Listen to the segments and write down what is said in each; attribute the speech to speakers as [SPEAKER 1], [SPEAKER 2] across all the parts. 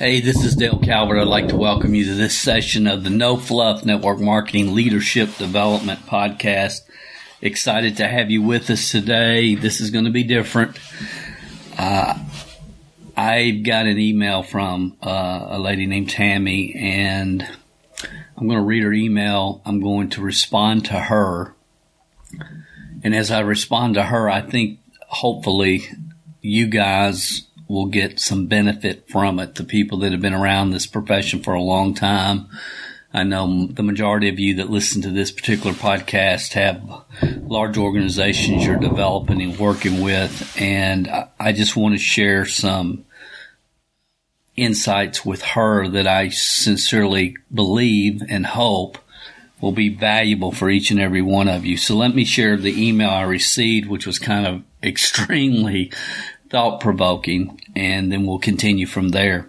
[SPEAKER 1] Hey, this is Dale Calvert. I'd like to welcome you to this session of the No Fluff Network Marketing Leadership Development Podcast. Excited to have you with us today. This is going to be different. Uh, I got an email from uh, a lady named Tammy, and I'm going to read her email. I'm going to respond to her. And as I respond to her, I think hopefully you guys will get some benefit from it. The people that have been around this profession for a long time. I know the majority of you that listen to this particular podcast have large organizations you're developing and working with. And I just want to share some insights with her that I sincerely believe and hope will be valuable for each and every one of you. So let me share the email I received, which was kind of extremely thought provoking, and then we'll continue from there.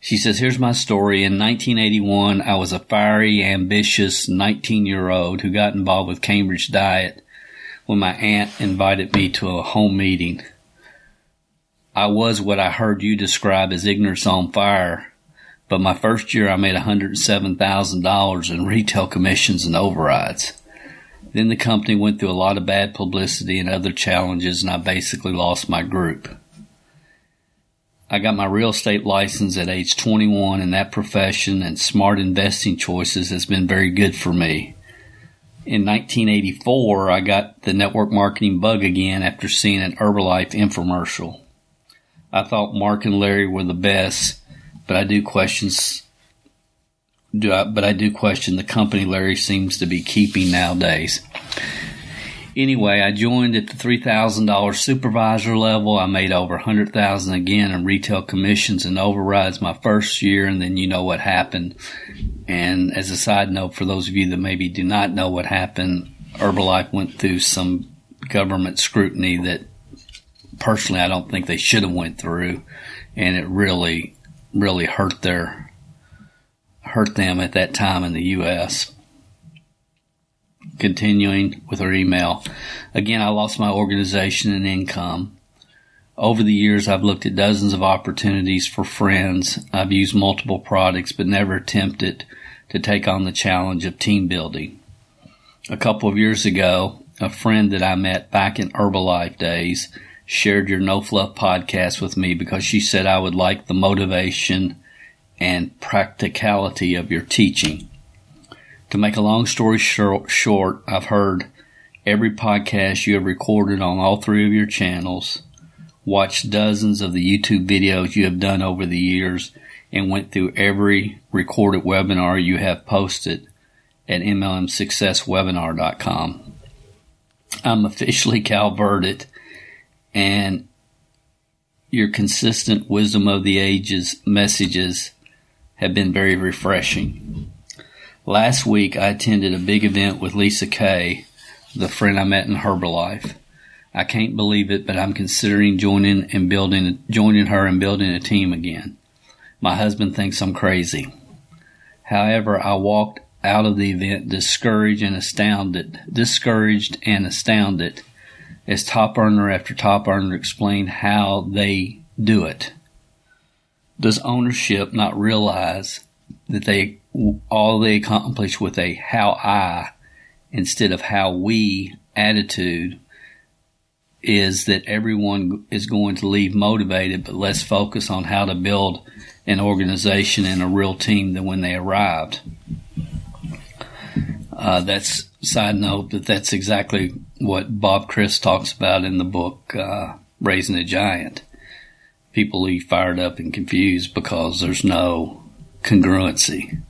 [SPEAKER 1] She says, Here's my story. In 1981, I was a fiery, ambitious 19 year old who got involved with Cambridge Diet when my aunt invited me to a home meeting. I was what I heard you describe as ignorance on fire, but my first year I made $107,000 in retail commissions and overrides. Then the company went through a lot of bad publicity and other challenges, and I basically lost my group. I got my real estate license at age 21, and that profession and smart investing choices has been very good for me. In 1984, I got the network marketing bug again after seeing an Herbalife infomercial. I thought Mark and Larry were the best, but I do questions do I, but I do question the company Larry seems to be keeping nowadays. Anyway, I joined at the $3,000 supervisor level. I made over a 100,000 again in retail commissions and overrides my first year and then you know what happened. And as a side note for those of you that maybe do not know what happened, Herbalife went through some government scrutiny that personally I don't think they should have went through and it really really hurt their hurt them at that time in the U.S. Continuing with her email. Again, I lost my organization and income. Over the years, I've looked at dozens of opportunities for friends. I've used multiple products, but never attempted to take on the challenge of team building. A couple of years ago, a friend that I met back in Herbalife days shared your No Fluff podcast with me because she said I would like the motivation and practicality of your teaching. To make a long story short, I've heard every podcast you have recorded on all three of your channels, watched dozens of the YouTube videos you have done over the years, and went through every recorded webinar you have posted at MLMSuccessWebinar.com. I'm officially calverted and your consistent wisdom of the ages messages have been very refreshing. Last week, I attended a big event with Lisa Kay, the friend I met in Herbalife. I can't believe it, but I'm considering joining and building, joining her and building a team again. My husband thinks I'm crazy. However, I walked out of the event discouraged and astounded, discouraged and astounded as top earner after top earner explained how they do it. Does ownership not realize that they all they accomplish with a how I instead of how we attitude is that everyone is going to leave motivated, but less focused on how to build an organization and a real team than when they arrived. Uh, that's side note that that's exactly what Bob Chris talks about in the book uh, Raising a Giant people leave fired up and confused because there's no congruency.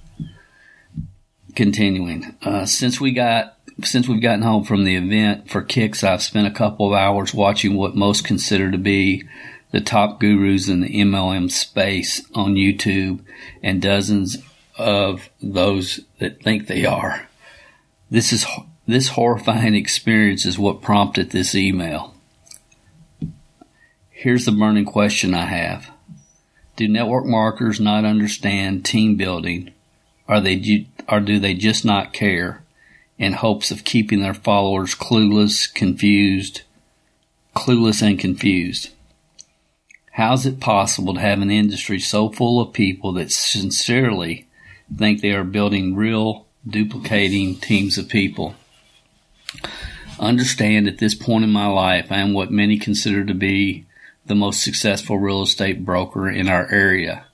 [SPEAKER 1] Continuing, uh, since we got since we've gotten home from the event for kicks, I've spent a couple of hours watching what most consider to be the top gurus in the MLM space on YouTube and dozens of those that think they are. This is this horrifying experience is what prompted this email. Here's the burning question I have. Do network marketers not understand team building? Are they or do they just not care in hopes of keeping their followers clueless, confused, clueless and confused? How is it possible to have an industry so full of people that sincerely think they are building real duplicating teams of people? Understand at this point in my life, I am what many consider to be the most successful real estate broker in our area,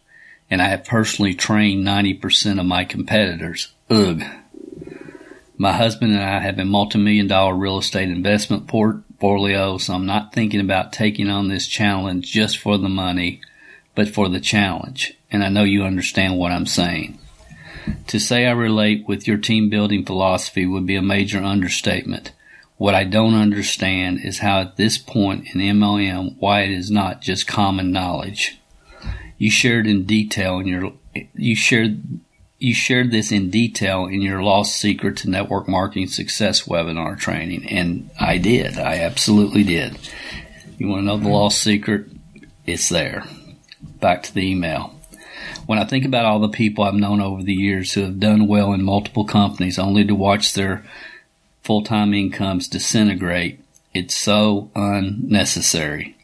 [SPEAKER 1] and I have personally trained 90% of my competitors. Ugh. My husband and I have a multi-million dollar real estate investment portfolio, so I'm not thinking about taking on this challenge just for the money, but for the challenge. And I know you understand what I'm saying. To say I relate with your team building philosophy would be a major understatement. What I don't understand is how at this point in MLM, why it is not just common knowledge. You shared in detail in your, you shared you shared this in detail in your Lost Secret to Network Marketing Success webinar training, and I did. I absolutely did. You want to know the lost secret? It's there. Back to the email. When I think about all the people I've known over the years who have done well in multiple companies only to watch their full time incomes disintegrate, it's so unnecessary.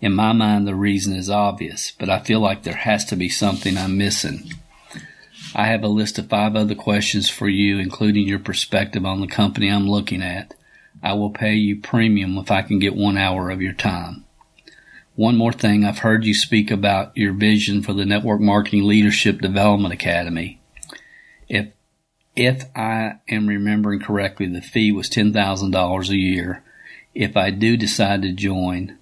[SPEAKER 1] In my mind, the reason is obvious, but I feel like there has to be something I'm missing. I have a list of five other questions for you, including your perspective on the company I'm looking at. I will pay you premium if I can get one hour of your time. One more thing, I've heard you speak about your vision for the Network Marketing Leadership Development Academy. If if I am remembering correctly, the fee was $10,000 a year. If I do decide to join,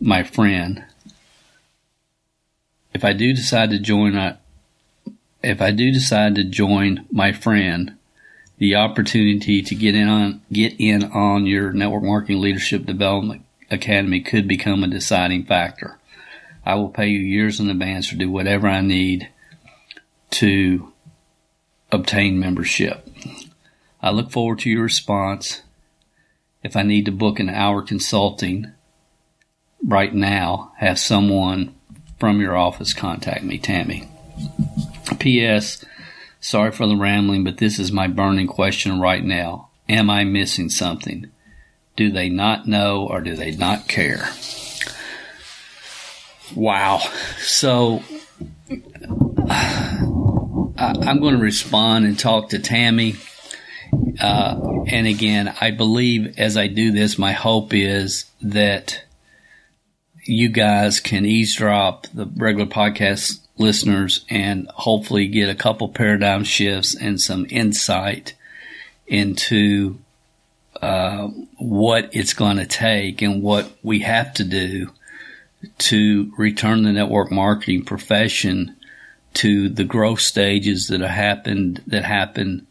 [SPEAKER 1] my friend, if I do decide to join, I, if I do decide to join my friend, the opportunity to get in on get in on your network marketing leadership development academy could become a deciding factor. I will pay you years in advance or do whatever I need to obtain membership. I look forward to your response. If I need to book an hour consulting right now, have someone from your office contact me, Tammy. P.S. Sorry for the rambling, but this is my burning question right now. Am I missing something? Do they not know or do they not care? Wow. So I'm going to respond and talk to Tammy. Uh, and again, I believe as I do this, my hope is that you guys can eavesdrop the regular podcast listeners and hopefully get a couple paradigm shifts and some insight into uh, what it's going to take and what we have to do to return the network marketing profession to the growth stages that happened that happened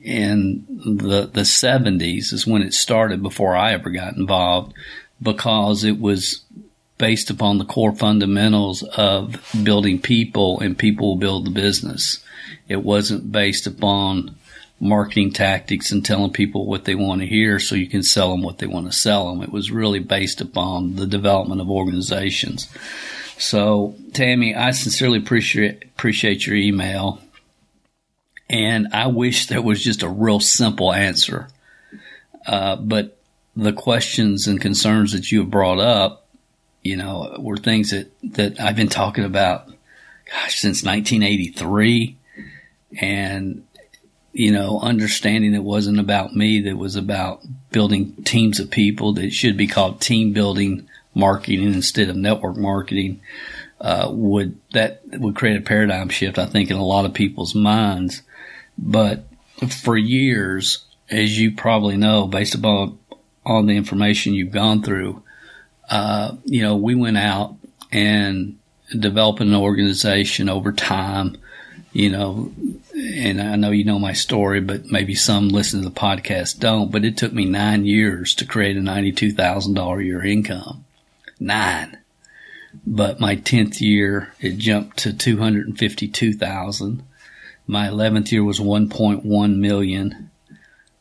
[SPEAKER 1] in the the 70s is when it started before I ever got involved because it was based upon the core fundamentals of building people and people will build the business. It wasn't based upon marketing tactics and telling people what they want to hear so you can sell them what they want to sell them. It was really based upon the development of organizations. So, Tammy, I sincerely appreciate appreciate your email. And I wish there was just a real simple answer. Uh, but the questions and concerns that you have brought up you know, were things that, that I've been talking about, gosh, since 1983. And, you know, understanding it wasn't about me, that was about building teams of people that should be called team building marketing instead of network marketing, uh, would, that would create a paradigm shift, I think, in a lot of people's minds. But for years, as you probably know, based upon all the information you've gone through, uh, you know, we went out and developed an organization over time, you know, and I know you know my story, but maybe some listen to the podcast don't, but it took me nine years to create a $92,000 year income. Nine. but my 10th year, it jumped to 252,000. My 11th year was 1.1 million,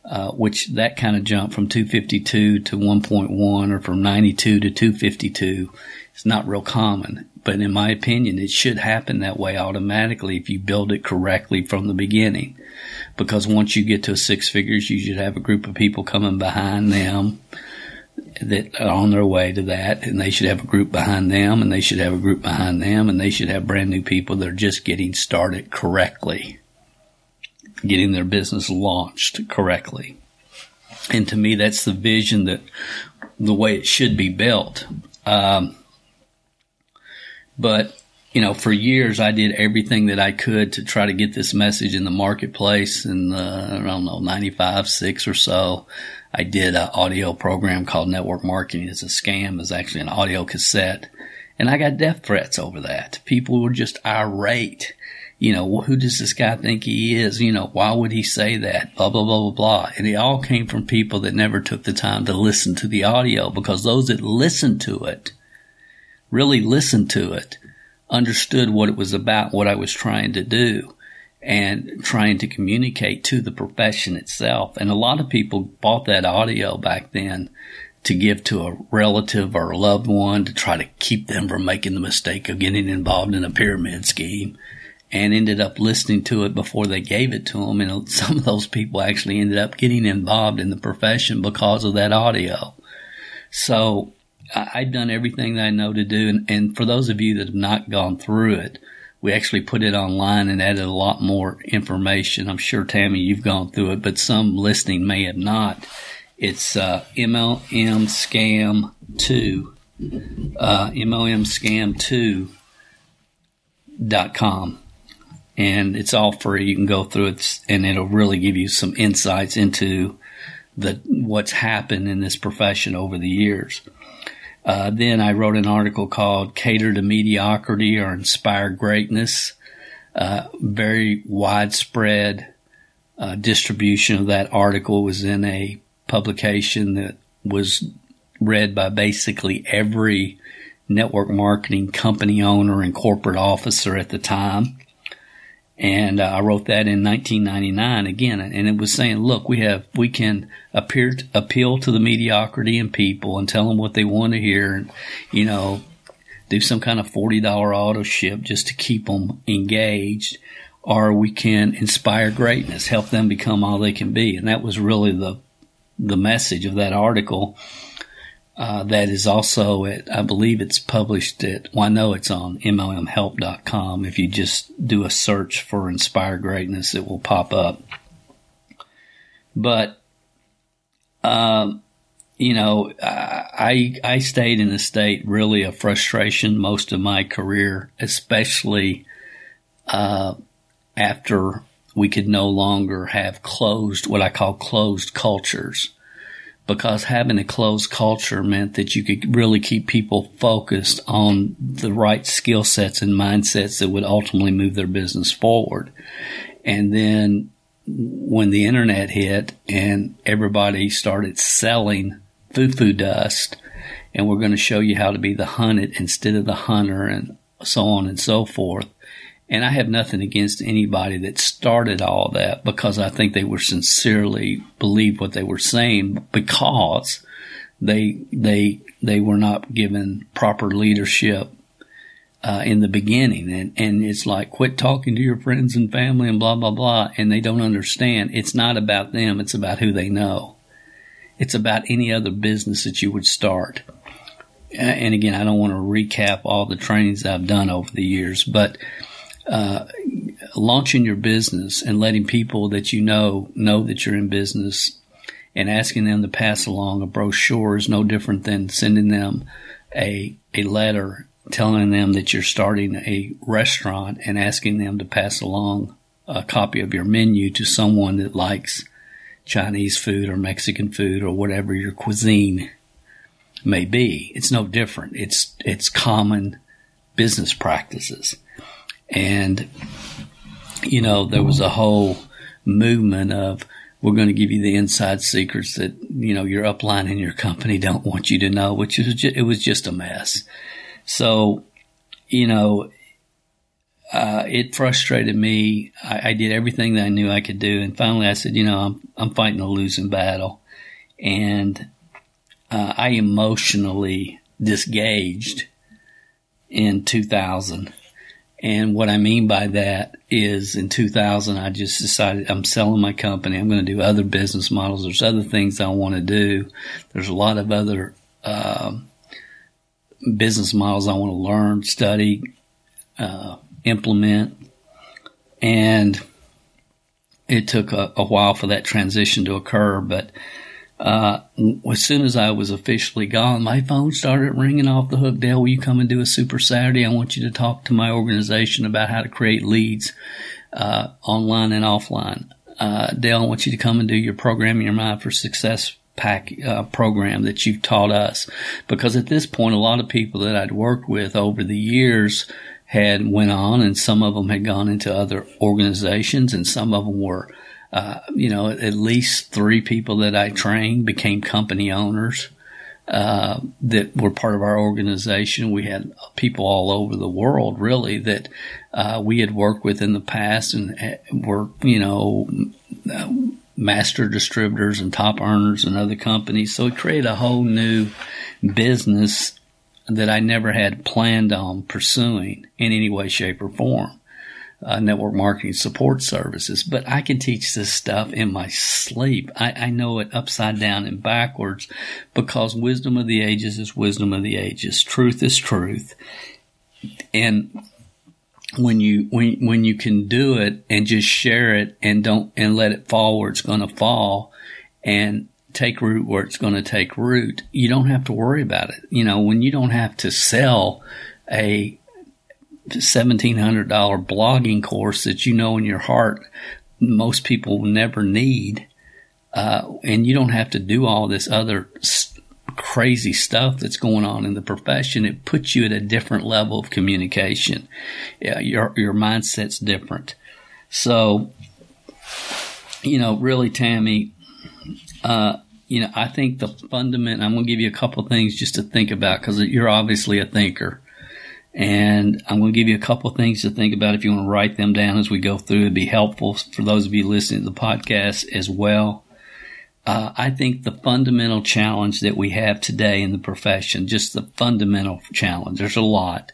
[SPEAKER 1] uh, which that kind of jump from 252 to 1.1 or from 92 to 252 is not real common. But in my opinion, it should happen that way automatically if you build it correctly from the beginning. Because once you get to six figures, you should have a group of people coming behind them that are on their way to that and they should have a group behind them and they should have a group behind them and they should have brand new people that are just getting started correctly, getting their business launched correctly. And to me, that's the vision that the way it should be built. Um, but you know, for years I did everything that I could to try to get this message in the marketplace. And I don't know, 95, six or so, I did an audio program called Network Marketing. It's a scam. It's actually an audio cassette. And I got death threats over that. People were just irate. You know, who does this guy think he is? You know, why would he say that? Blah, blah, blah, blah, blah. And it all came from people that never took the time to listen to the audio because those that listened to it really listened to it understood what it was about, what I was trying to do and trying to communicate to the profession itself. And a lot of people bought that audio back then to give to a relative or a loved one to try to keep them from making the mistake of getting involved in a pyramid scheme and ended up listening to it before they gave it to them. And some of those people actually ended up getting involved in the profession because of that audio. So I've done everything that I know to do. And, and for those of you that have not gone through it, we actually put it online and added a lot more information. I'm sure Tammy, you've gone through it, but some listening may have not. It's uh, MLM Scam 2, uh, MLM Scam 2.com. And it's all free. You can go through it and it'll really give you some insights into the what's happened in this profession over the years. Uh, then I wrote an article called Cater to Mediocrity or Inspire Greatness. Uh, very widespread uh, distribution of that article was in a publication that was read by basically every network marketing company owner and corporate officer at the time. And uh, I wrote that in 1999 again, and it was saying, look, we have, we can appear, appeal to the mediocrity in people and tell them what they want to hear and, you know, do some kind of $40 auto ship just to keep them engaged. Or we can inspire greatness, help them become all they can be. And that was really the, the message of that article. Uh, that is also at, I believe it's published at, well, I know it's on MLMhelp.com. If you just do a search for Inspire Greatness, it will pop up. But, um, you know, I, I stayed in a state really of frustration most of my career, especially, uh, after we could no longer have closed, what I call closed cultures because having a closed culture meant that you could really keep people focused on the right skill sets and mindsets that would ultimately move their business forward. And then when the internet hit and everybody started selling foo-foo dust and we're going to show you how to be the hunted instead of the hunter and so on and so forth, and I have nothing against anybody that started all that because I think they were sincerely believed what they were saying because they they they were not given proper leadership uh, in the beginning, and and it's like quit talking to your friends and family and blah blah blah, and they don't understand. It's not about them; it's about who they know. It's about any other business that you would start. And again, I don't want to recap all the trainings I've done over the years, but uh, launching your business and letting people that you know know that you're in business and asking them to pass along a brochure is no different than sending them a a letter telling them that you're starting a restaurant and asking them to pass along a copy of your menu to someone that likes Chinese food or Mexican food or whatever your cuisine may be. It's no different. It's it's common business practices. And, you know, there was a whole movement of, we're going to give you the inside secrets that, you know, your upline in your company don't want you to know, which was just, it was just a mess. So, you know, uh, it frustrated me. I, I, did everything that I knew I could do, and finally I said, you know, I'm I'm fighting a losing battle, and uh, I emotionally disengaged in 2000. And what I mean by that is in 2000, I just decided I'm selling my company. I'm going to do other business models. There's other things I want to do. There's a lot of other um, business models I want to learn, study, uh, implement. And it took a, a, while for that transition to occur, but uh, as soon as I was officially gone, my phone started ringing off the hook. Dale, will you come and do a Super Saturday? I want you to talk to my organization about how to create leads uh, online and offline. Uh, Dale, I want you to come and do your Programming Your Mind for Success pack uh, program that you've taught us. Because at this point, a lot of people that I'd worked with over the years had went on, and some of them had gone into other organizations, and some of them were uh, you know, at least three people that I trained became company owners uh, that were part of our organization. We had people all over the world, really, that uh, we had worked with in the past and uh, were, you know, master distributors and top earners in other companies. So it created a whole new business that I never had planned on pursuing in any way, shape, or form uh, network marketing support services, but I can teach this stuff in my sleep. I, I know it upside down and backwards because wisdom of the ages is wisdom of the ages. Truth is truth. And when you when when you can do it and just share it and don't and let it fall where it's going to fall and take root where it's going to take root you don't have to worry about it you know when you don't have to sell a $1,700 blogging course that you know in your heart most people will never need. Uh, and you don't have to do all this other crazy stuff that's going on in the profession. It puts you at a different level of communication. Yeah, your, your mindset's different. So, you know, really, Tammy, uh, you know, I think the fundament, I'm going to give you a couple things just to think about because you're obviously a thinker. And I'm going to give you a couple things to think about if you want to write them down as we go through. It'd be helpful for those of you listening to the podcast as well. Uh, I think the fundamental challenge that we have today in the profession, just the fundamental challenge, there's a lot.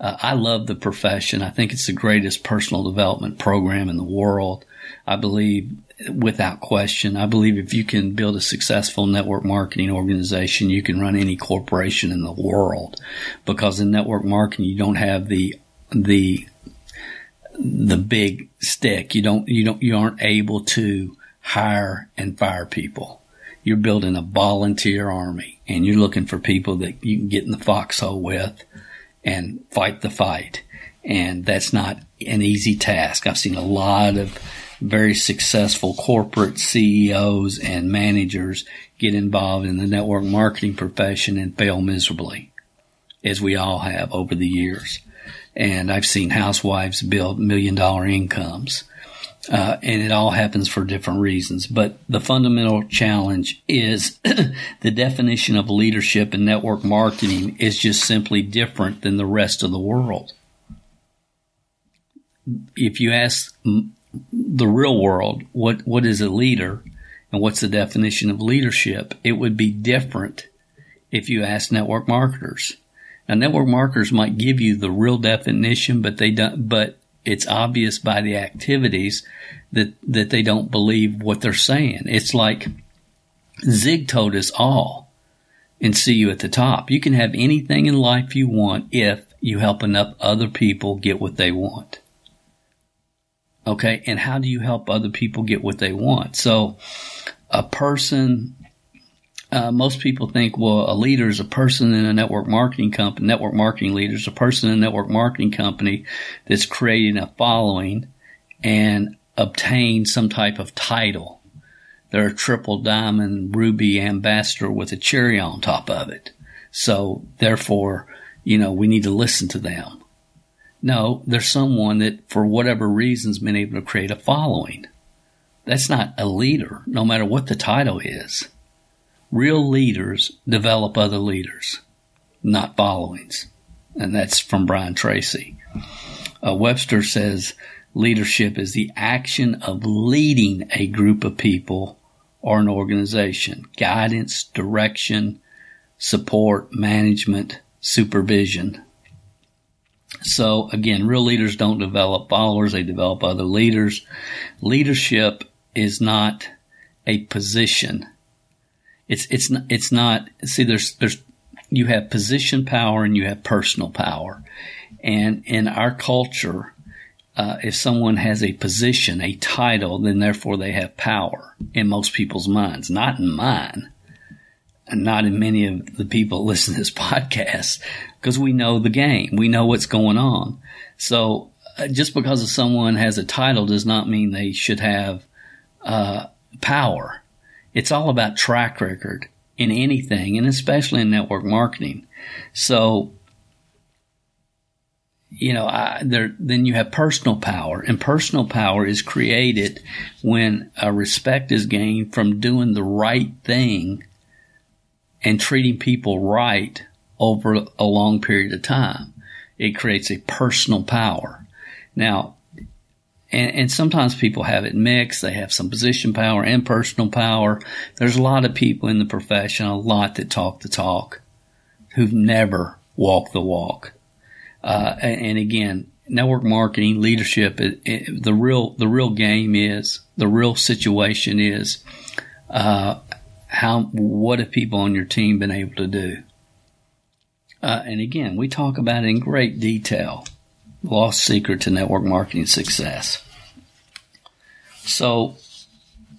[SPEAKER 1] Uh, I love the profession. I think it's the greatest personal development program in the world. I believe without question. I believe if you can build a successful network marketing organization, you can run any corporation in the world because in network marketing, you don't have the, the, the big stick. You don't, you don't, you aren't able to hire and fire people. You're building a volunteer army and you're looking for people that you can get in the foxhole with and fight the fight. And that's not an easy task. I've seen a lot of very successful corporate CEOs and managers get involved in the network marketing profession and fail miserably, as we all have over the years. And I've seen housewives build million dollar incomes. Uh, and it all happens for different reasons. But the fundamental challenge is the definition of leadership and network marketing is just simply different than the rest of the world. If you ask the real world, what, what is a leader and what's the definition of leadership, it would be different if you ask network marketers. Now, network marketers might give you the real definition, but they don't, but it's obvious by the activities that, that they don't believe what they're saying. It's like Zig told us all and see you at the top. You can have anything in life you want if you help enough other people get what they want. Okay. And how do you help other people get what they want? So a person, uh, most people think, well, a leader is a person in a network marketing company, network marketing leader is a person in a network marketing company that's creating a following and obtain some type of title. They're a triple diamond ruby ambassador with a cherry on top of it. So therefore, you know, we need to listen to them. No, there's someone that, for whatever reasons, been able to create a following. That's not a leader, no matter what the title is. Real leaders develop other leaders, not followings. And that's from Brian Tracy. Uh, Webster says leadership is the action of leading a group of people or an organization, guidance, direction, support, management, supervision. So again, real leaders don't develop followers, they develop other leaders. Leadership is not a position. It's, it's, not, it's not, see, there's, there's, you have position power and you have personal power. And in our culture, uh, if someone has a position, a title, then therefore they have power in most people's minds, not in mine not in many of the people listen to this podcast because we know the game. We know what's going on. So uh, just because someone has a title does not mean they should have uh, power. It's all about track record in anything and especially in network marketing. So, you know, I, there, then you have personal power and personal power is created when a respect is gained from doing the right thing and treating people right over a long period of time. It creates a personal power. Now, and, and, sometimes people have it mixed. They have some position power and personal power. There's a lot of people in the profession, a lot that talk the talk, who've never walked the walk. Uh, and, and, again, network marketing, leadership, it, it, the real the real game is the real situation is uh, how what have people on your team been able to do? Uh, and again, we talk about it in great detail. Lost secret to network marketing success. So,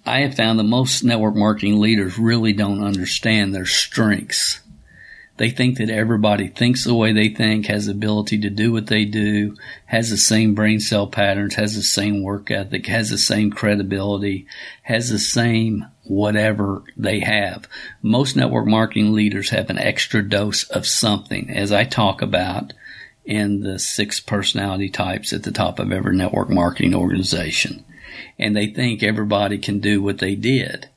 [SPEAKER 1] I have found that most network marketing leaders really don't understand their strengths they think that everybody thinks the way they think, has the ability to do what they do, has the same brain cell patterns, has the same work ethic, has the same credibility, has the same whatever they have. Most network marketing leaders have an extra dose of something, as I talk about in the six personality types at the top of every network marketing organization. And they think everybody can do what they did.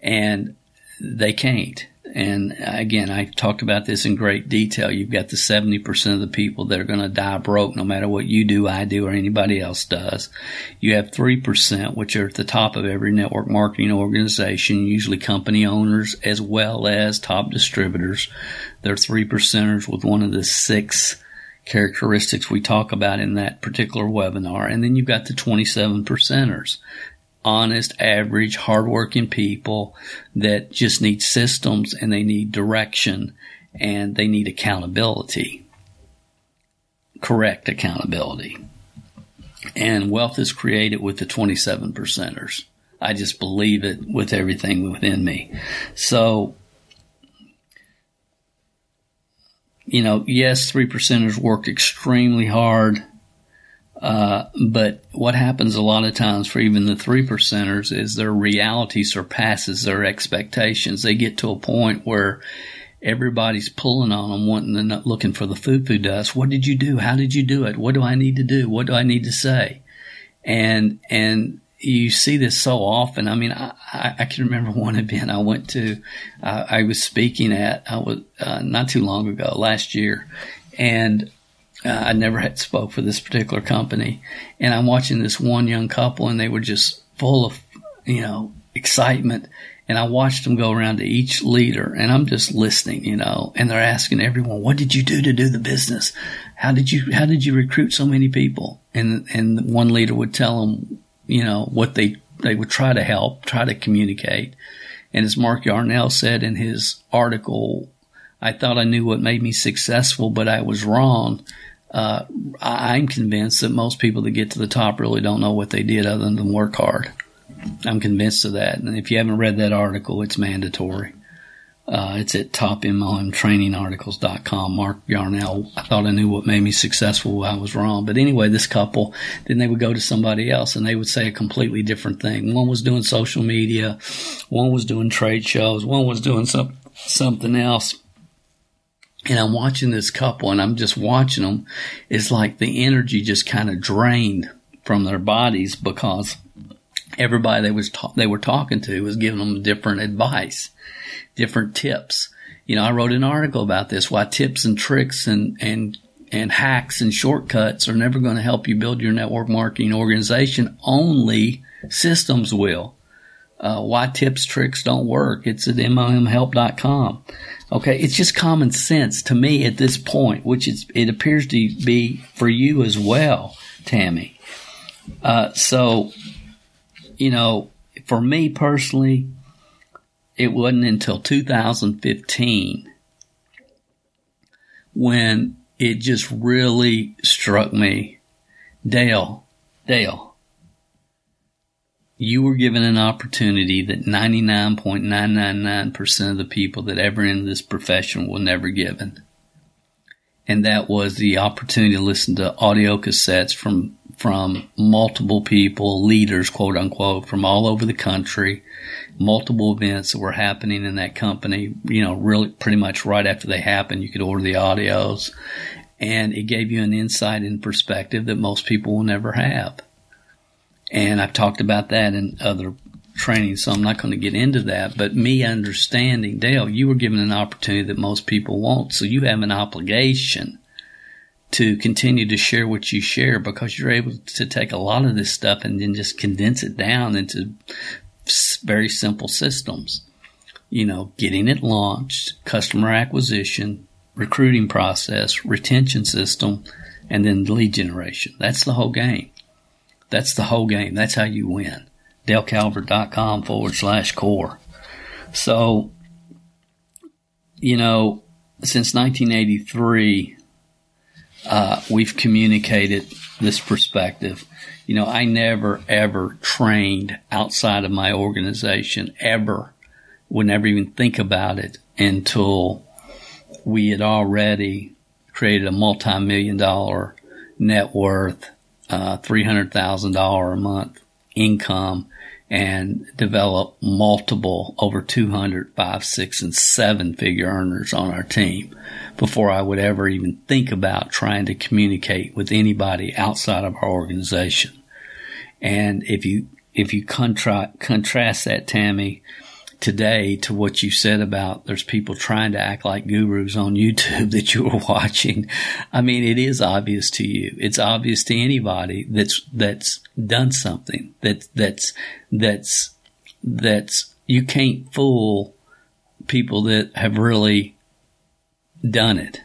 [SPEAKER 1] And they can't. And uh, again, I talked about this in great detail. You've got the 70% of the people that are going to die broke no matter what you do, I do, or anybody else does. You have 3%, which are at the top of every network marketing organization, usually company owners as well as top distributors. They're three percenters with one of the six characteristics we talk about in that particular webinar. And then you've got the 27 percenters honest, average, hardworking people that just need systems and they need direction and they need accountability. Correct accountability. And wealth is created with the 27 percenters. I just believe it with everything within me. So, you know, yes, three percenters work extremely hard uh, but what happens a lot of times for even the three percenters is their reality surpasses their expectations. They get to a point where everybody's pulling on them, wanting to, looking for the foo foo dust. What did you do? How did you do it? What do I need to do? What do I need to say? And, and you see this so often. I mean, I, I can remember one event I went to, uh, I was speaking at, I was, uh, not too long ago, last year, and uh, I never had spoke for this particular company, and I'm watching this one young couple, and they were just full of, you know, excitement. And I watched them go around to each leader, and I'm just listening, you know, and they're asking everyone, "What did you do to do the business? How did you how did you recruit so many people?" And and one leader would tell them, you know, what they they would try to help, try to communicate. And as Mark Yarnell said in his article, I thought I knew what made me successful, but I was wrong uh, I'm convinced that most people that get to the top really don't know what they did other than work hard. I'm convinced of that. And if you haven't read that article, it's mandatory. Uh, it's at topmlmtrainingarticles.com. Mark Yarnell. I thought I knew what made me successful. I was wrong. But anyway, this couple, then they would go to somebody else and they would say a completely different thing. One was doing social media. One was doing trade shows. One was doing some, something else and I'm watching this couple and I'm just watching them. It's like the energy just kind of drained from their bodies because everybody they was ta- they were talking to was giving them different advice, different tips. You know, I wrote an article about this, why tips and tricks and, and, and hacks and shortcuts are never going to help you build your network marketing organization. Only systems will. Uh, why tips, tricks don't work. It's at mlmhelp.com. Okay. It's just common sense to me at this point, which it appears to be for you as well, Tammy. Uh, so, you know, for me personally, it wasn't until 2015 when it just really struck me. Dale, Dale, you were given an opportunity that 99.999% of the people that ever in this profession were never given. And that was the opportunity to listen to audio cassettes from, from multiple people, leaders, quote unquote, from all over the country, multiple events that were happening in that company, you know, really pretty much right after they happened, you could order the audios and it gave you an insight and perspective that most people will never have. And I've talked about that in other trainings, so I'm not going to get into that. But me understanding, Dale, you were given an opportunity that most people won't, so you have an obligation to continue to share what you share because you're able to take a lot of this stuff and then just condense it down into very simple systems. You know, getting it launched, customer acquisition, recruiting process, retention system, and then lead generation. That's the whole game. That's the whole game. That's how you win. DaleCalvert.com forward slash core. So, you know, since 1983, uh, we've communicated this perspective. You know, I never ever trained outside of my organization ever. Would never even think about it until we had already created a multi-million dollar net worth, uh, $300,000 a month income and develop multiple over 200, five, six, and seven figure earners on our team before I would ever even think about trying to communicate with anybody outside of our organization. And if you, if you contra- contrast that, Tammy, today to what you said about there's people trying to act like gurus on YouTube that you were watching. I mean, it is obvious to you. It's obvious to anybody that's, that's done something that, that's, that's, that's, you can't fool people that have really done it.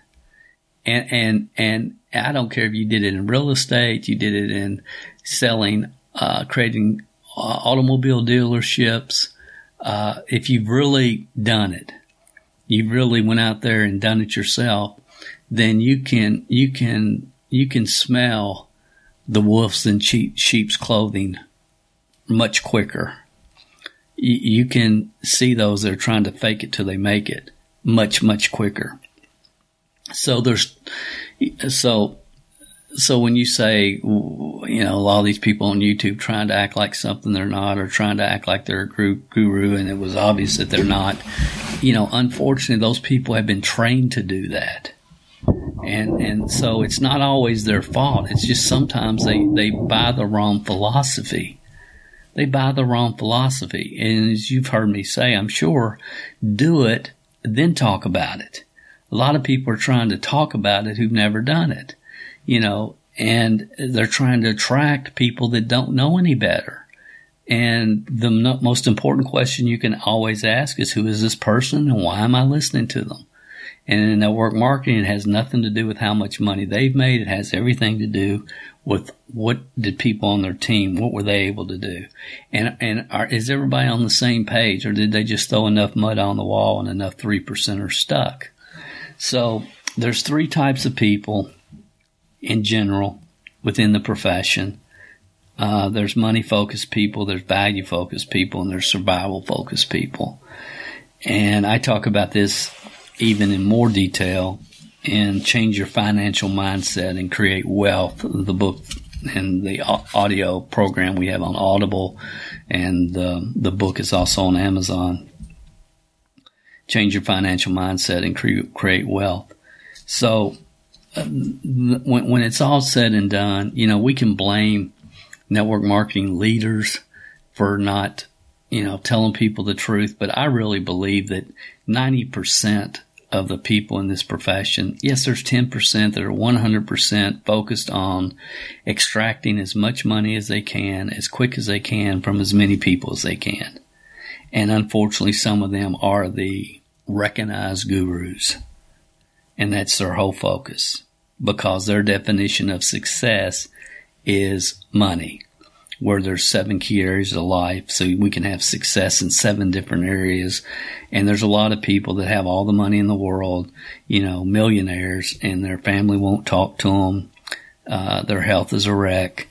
[SPEAKER 1] And, and, and I don't care if you did it in real estate, you did it in selling, uh, creating uh, automobile dealerships, uh, if you've really done it, you've really went out there and done it yourself, then you can you can you can smell the wolves in sheep's clothing much quicker. You, you can see those that are trying to fake it till they make it much much quicker. So there's so so when you say, you know, a lot of these people on YouTube trying to act like something they're not, or trying to act like they're a guru, and it was obvious that they're not, you know, unfortunately, those people have been trained to do that. And, and so it's not always their fault. It's just sometimes they, they buy the wrong philosophy. They buy the wrong philosophy. And as you've heard me say, I'm sure, do it, then talk about it. A lot of people are trying to talk about it who've never done it you know, and they're trying to attract people that don't know any better. And the most important question you can always ask is who is this person and why am I listening to them? And in network marketing, it has nothing to do with how much money they've made. It has everything to do with what did people on their team, what were they able to do? And, and are, is everybody on the same page or did they just throw enough mud on the wall and enough three percent are stuck? So there's three types of people in general within the profession. Uh, there's money focused people, there's value focused people, and there's survival focused people. And I talk about this even in more detail in Change Your Financial Mindset and Create Wealth, the book and the audio program we have on Audible, and uh, the book is also on Amazon. Change Your Financial Mindset and Create Wealth. So when, when it's all said and done, you know, we can blame network marketing leaders for not, you know, telling people the truth, but I really believe that 90% of the people in this profession. Yes, there's 10% that are 100% focused on extracting as much money as they can, as quick as they can from as many people as they can. And unfortunately, some of them are the recognized gurus. And that's their whole focus because their definition of success is money where there's seven key areas of life. So we can have success in seven different areas. And there's a lot of people that have all the money in the world, you know, millionaires and their family won't talk to them. Uh, their health is a wreck.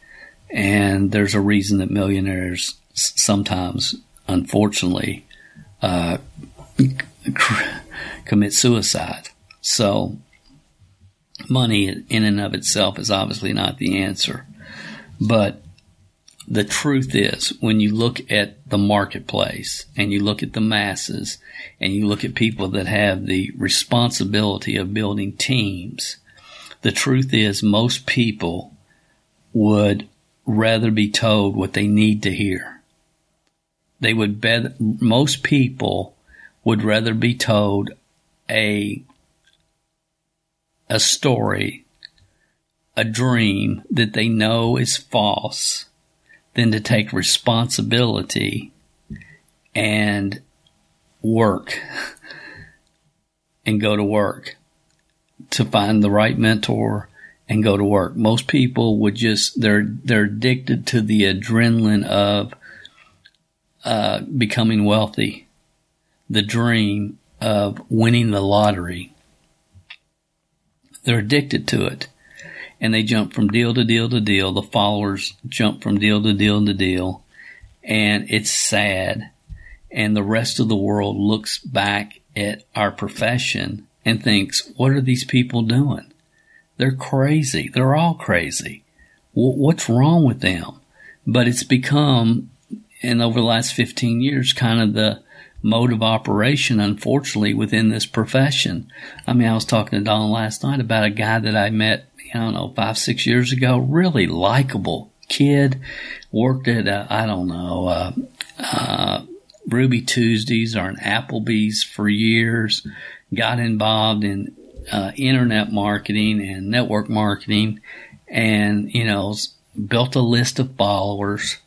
[SPEAKER 1] And there's a reason that millionaires sometimes, unfortunately, uh, commit suicide. So money in and of itself is obviously not the answer. But the truth is, when you look at the marketplace and you look at the masses and you look at people that have the responsibility of building teams, the truth is most people would rather be told what they need to hear. They would bet, most people would rather be told a, a story, a dream that they know is false than to take responsibility and work and go to work to find the right mentor and go to work. Most people would just they're they're addicted to the adrenaline of uh, becoming wealthy, the dream of winning the lottery. They're addicted to it and they jump from deal to deal to deal. The followers jump from deal to deal to deal, and it's sad. And the rest of the world looks back at our profession and thinks, what are these people doing? They're crazy. They're all crazy. What's wrong with them? But it's become, and over the last 15 years, kind of the mode of operation, unfortunately, within this profession. I mean, I was talking to Don last night about a guy that I met I don't know, five, six years ago. Really likable kid. Worked at, uh, I don't know, uh, uh, Ruby Tuesdays or an Applebee's for years. Got involved in uh, internet marketing and network marketing and, you know, built a list of followers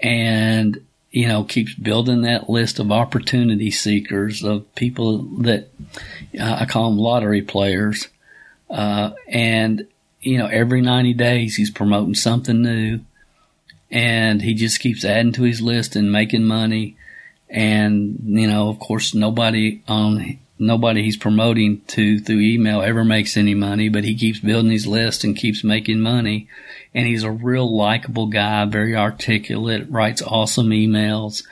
[SPEAKER 1] and, you know, keeps building that list of opportunity seekers of people that uh, I call them lottery players uh, and, you know, every 90 days he's promoting something new and he just keeps adding to his list and making money. And, you know, of course, nobody on, nobody he's promoting to through email ever makes any money, but he keeps building his list and keeps making money. And he's a real likable guy, very articulate, writes awesome emails.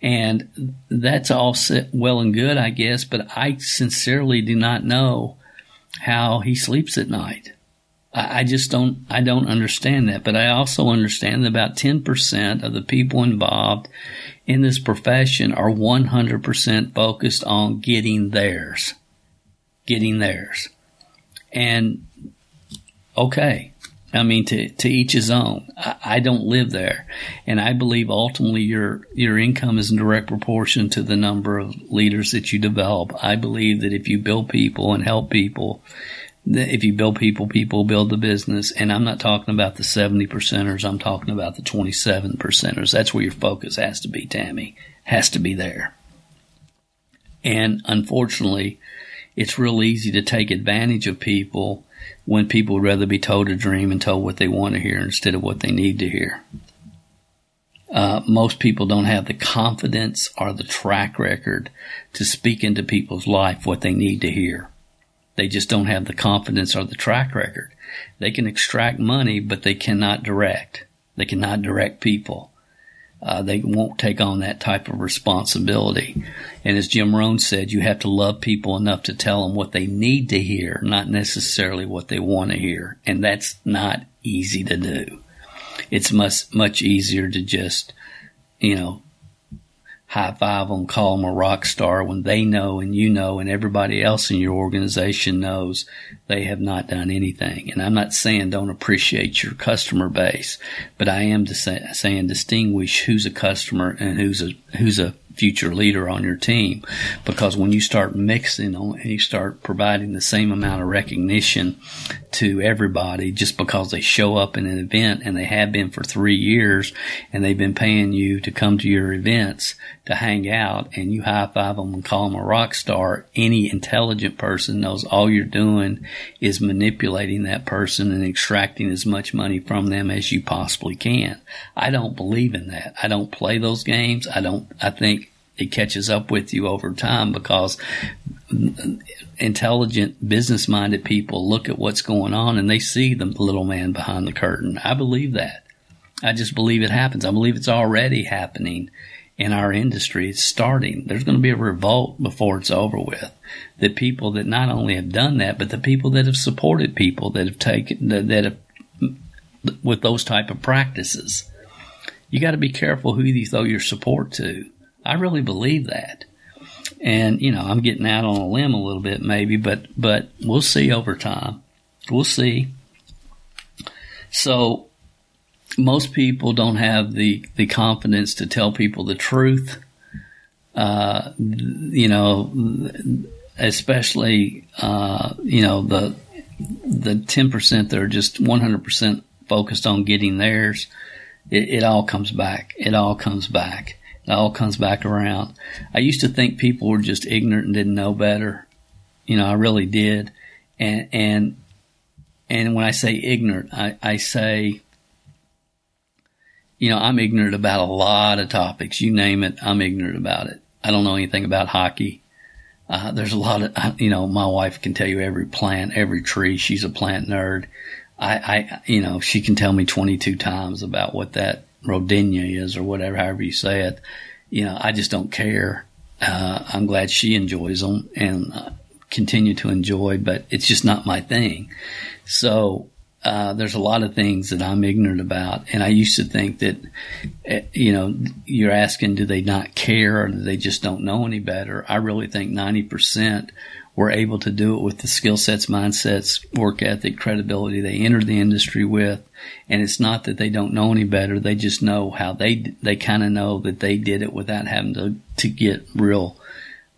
[SPEAKER 1] And that's all well and good, I guess, but I sincerely do not know how he sleeps at night. I just don't, I don't understand that. But I also understand that about 10% of the people involved in this profession are 100% focused on getting theirs. Getting theirs. And okay. I mean, to, to each his own. I, I don't live there. And I believe ultimately your, your income is in direct proportion to the number of leaders that you develop. I believe that if you build people and help people, if you build people, people build the business. And I'm not talking about the 70 percenters. I'm talking about the 27 percenters. That's where your focus has to be, Tammy. Has to be there. And unfortunately, it's real easy to take advantage of people when people would rather be told a dream and told what they want to hear instead of what they need to hear. Uh, most people don't have the confidence or the track record to speak into people's life what they need to hear. They just don't have the confidence or the track record. They can extract money, but they cannot direct. They cannot direct people uh, they won't take on that type of responsibility. And as Jim Rohn said, you have to love people enough to tell them what they need to hear, not necessarily what they want to hear. And that's not easy to do. It's much, much easier to just, you know, high five them, call them a rock star when they know and you know and everybody else in your organization knows they have not done anything. And I'm not saying don't appreciate your customer base, but I am say, saying distinguish who's a customer and who's a, who's a future leader on your team. Because when you start mixing and you start providing the same amount of recognition to everybody just because they show up in an event and they have been for three years and they've been paying you to come to your events to hang out and you high five them and call them a rock star, any intelligent person knows all you're doing is manipulating that person and extracting as much money from them as you possibly can. I don't believe in that. I don't play those games. I don't, I think it catches up with you over time because intelligent, business minded people look at what's going on and they see the little man behind the curtain. I believe that. I just believe it happens. I believe it's already happening in our industry. It's starting. There's going to be a revolt before it's over with. The people that not only have done that, but the people that have supported people that have taken, that, have, with those type of practices. You got to be careful who you throw your support to. I really believe that. And, you know, I'm getting out on a limb a little bit maybe, but, but we'll see over time. We'll see. So most people don't have the, the confidence to tell people the truth. Uh, you know, especially, uh, you know, the, the 10% that are just 100% focused on getting theirs. It, it all comes back. It all comes back. It all comes back around. I used to think people were just ignorant and didn't know better. You know, I really did. And, and, and when I say ignorant, I, I say, you know, I'm ignorant about a lot of topics. You name it, I'm ignorant about it. I don't know anything about hockey. Uh, there's a lot of, you know, my wife can tell you every plant, every tree. She's a plant nerd. I, I, you know, she can tell me 22 times about what that rodinia is or whatever, however you say it. You know, I just don't care. Uh, I'm glad she enjoys them and uh, continue to enjoy, but it's just not my thing. So, uh, there's a lot of things that I'm ignorant about. And I used to think that, eh, you know, you're asking, do they not care or they just don't know any better? I really think 90% were able to do it with the skill sets, mindsets, work ethic, credibility they entered the industry with. And it's not that they don't know any better. They just know how they, they kind of know that they did it without having to, to get real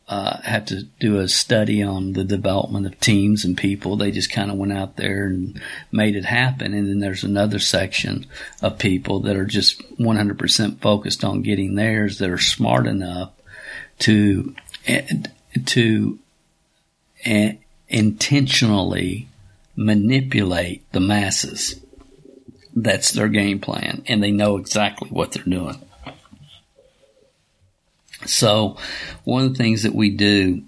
[SPEAKER 1] uh, have to do a study on the development of teams and people. They just kind of went out there and made it happen. And then there's another section of people that are just 100% focused on getting theirs that are smart enough to, to intentionally manipulate the masses. That's their game plan and they know exactly what they're doing. So one of the things that we do,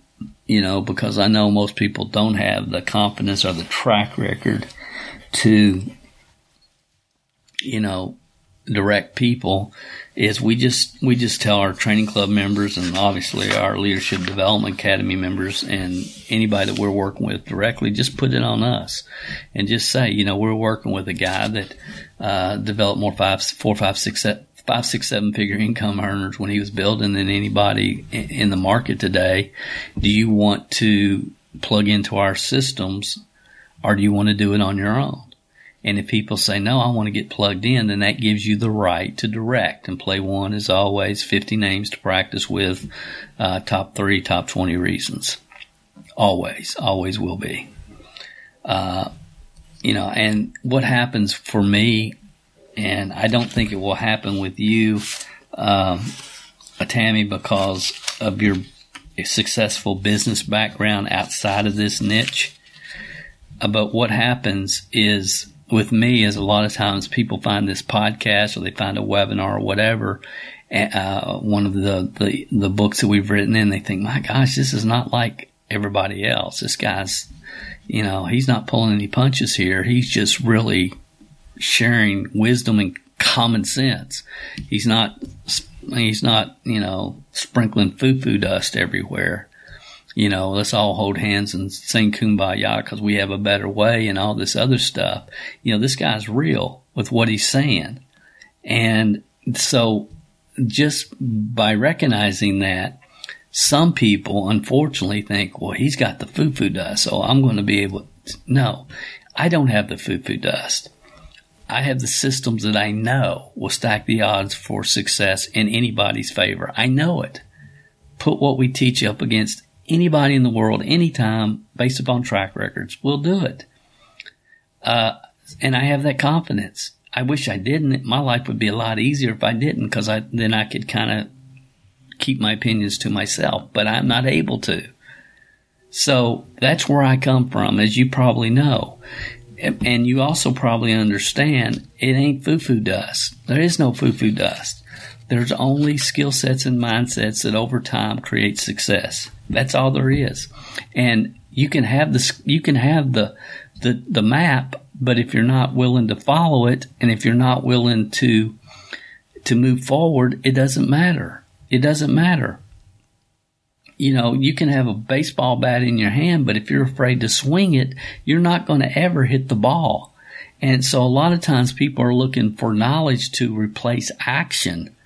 [SPEAKER 1] you know, because I know most people don't have the confidence or the track record to, you know, direct people is we just we just tell our training club members and obviously our leadership development academy members and anybody that we're working with directly just put it on us and just say you know we're working with a guy that uh, developed more five four five six five, six, seven figure income earners when he was building than anybody in the market today. Do you want to plug into our systems or do you want to do it on your own? And if people say, no, I want to get plugged in, then that gives you the right to direct. And play one is always 50 names to practice with, uh, top three, top 20 reasons. Always, always will be. Uh, you know, and what happens for me and I don't think it will happen with you, um, Tammy, because of your successful business background outside of this niche. Uh, but what happens is with me is a lot of times people find this podcast or they find a webinar or whatever, uh, one of the, the, the books that we've written and they think, my gosh, this is not like everybody else. This guy's, you know, he's not pulling any punches here. He's just really sharing wisdom and common sense. He's not, he's not, you know, sprinkling foo-foo dust everywhere. You know, let's all hold hands and sing kumbaya because we have a better way and all this other stuff. You know, this guy's real with what he's saying. And so just by recognizing that, some people unfortunately think, well, he's got the foo-foo dust, so I'm going to be able to. No, I don't have the foo-foo dust. I have the systems that I know will stack the odds for success in anybody's favor. I know it. put what we teach up against anybody in the world, anytime, based upon track records. We'll do it. Uh, and I have that confidence. I wish I didn't. My life would be a lot easier if I didn't, because I then I could kind of keep my opinions to myself. But I'm not able to. So that's where I come from, as you probably know. And you also probably understand it ain't foo foo dust. There is no foo foo dust. There's only skill sets and mindsets that over time create success. That's all there is. And you can have the, you can have the, the, the map, but if you're not willing to follow it and if you're not willing to, to move forward, it doesn't matter. It doesn't matter you know, you can have a baseball bat in your hand, but if you're afraid to swing it, you're not going to ever hit the ball. And so a lot of times people are looking for knowledge to replace action.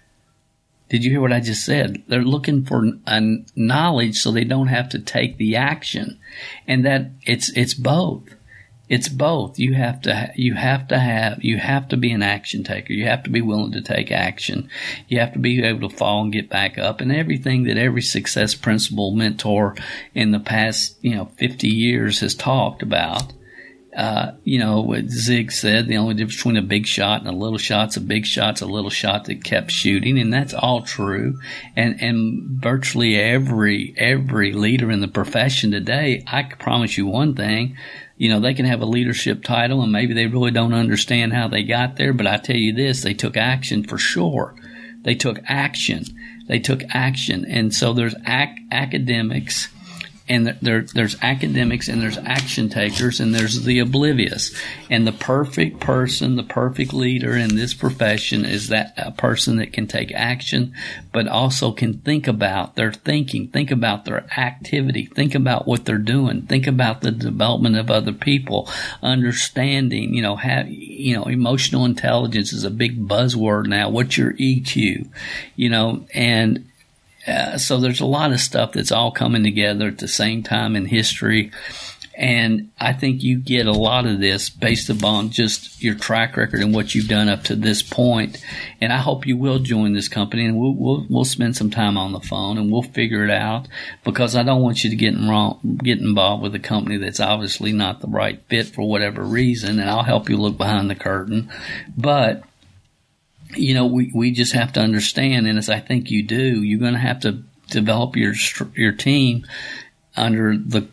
[SPEAKER 1] Did you hear what I just said? They're looking for a knowledge so they don't have to take the action. And that it's, it's both. It's both. You have to, you have to have, you have to be an action taker. You have to be willing to take action. You have to be able to fall and get back up and everything that every success principle mentor in the past, you know, 50 years has talked about. Uh, you know, what Zig said, the only difference between a big shot and a little shot's a big shot's a little shot that kept shooting. And that's all true. And, and virtually every, every leader in the profession today, I promise you one thing, you know, they can have a leadership title and maybe they really don't understand how they got there. But I tell you this, they took action for sure. They took action. They took action. And so there's ac- academics and there, there's academics and there's action takers and there's the oblivious. And the perfect person, the perfect leader in this profession is that a person that can take action, but also can think about their thinking, think about their activity, think about what they're doing, think about the development of other people, understanding, you know, have, you know, emotional intelligence is a big buzzword now. What's your EQ? You know, and uh, so there's a lot of stuff that's all coming together at the same time in history. And I think you get a lot of this based upon just your track record and what you've done up to this point. And I hope you will join this company and we'll, we'll, we'll spend some time on the phone and we'll figure it out because I don't want you to get wrong, get involved with a company that's obviously not the right fit for whatever reason. And I'll help you look behind the curtain. But you know, we, we just have to understand, and as I think you do, you're going to have to develop your your team under the,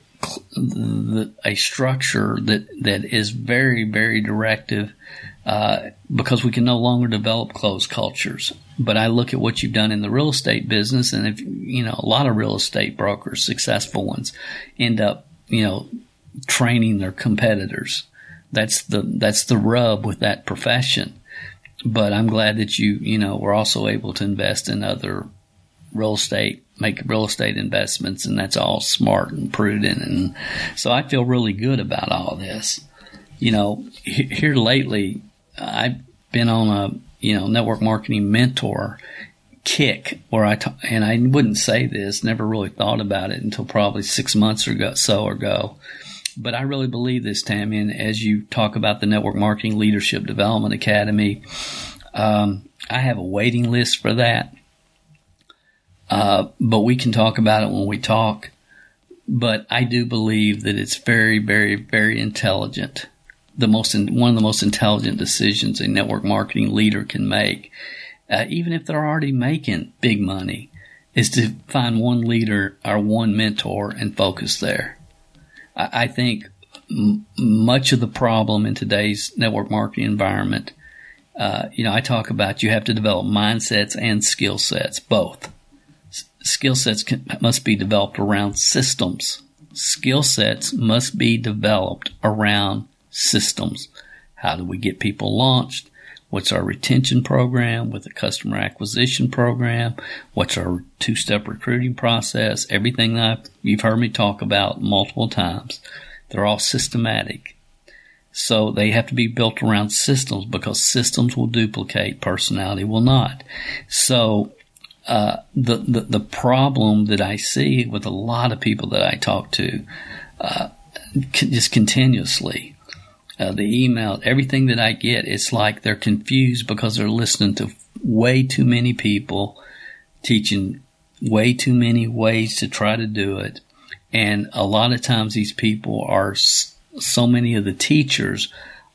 [SPEAKER 1] the a structure that that is very very directive, uh, because we can no longer develop closed cultures. But I look at what you've done in the real estate business, and if you know a lot of real estate brokers, successful ones, end up you know training their competitors. That's the that's the rub with that profession but I'm glad that you, you know, were also able to invest in other real estate, make real estate investments, and that's all smart and prudent. And so I feel really good about all this. You know, here lately, I've been on a, you know, network marketing mentor kick where I, t- and I wouldn't say this, never really thought about it until probably six months or so ago. But I really believe this, Tammy. And as you talk about the Network Marketing Leadership Development Academy, um, I have a waiting list for that. Uh, but we can talk about it when we talk. But I do believe that it's very, very, very intelligent. The most, one of the most intelligent decisions a network marketing leader can make, uh, even if they're already making big money, is to find one leader or one mentor and focus there. I think m- much of the problem in today's network marketing environment, uh, you know, I talk about you have to develop mindsets and skill sets, both. S- skill sets can, must be developed around systems. Skill sets must be developed around systems. How do we get people launched? What's our retention program with a customer acquisition program? What's our two step recruiting process? Everything that I've, you've heard me talk about multiple times. They're all systematic. So they have to be built around systems because systems will duplicate, personality will not. So uh, the, the, the problem that I see with a lot of people that I talk to, uh, just continuously uh, the email, everything that I get, it's like they're confused because they're listening to way too many people teaching way too many ways to try to do it. And a lot of times these people are, so many of the teachers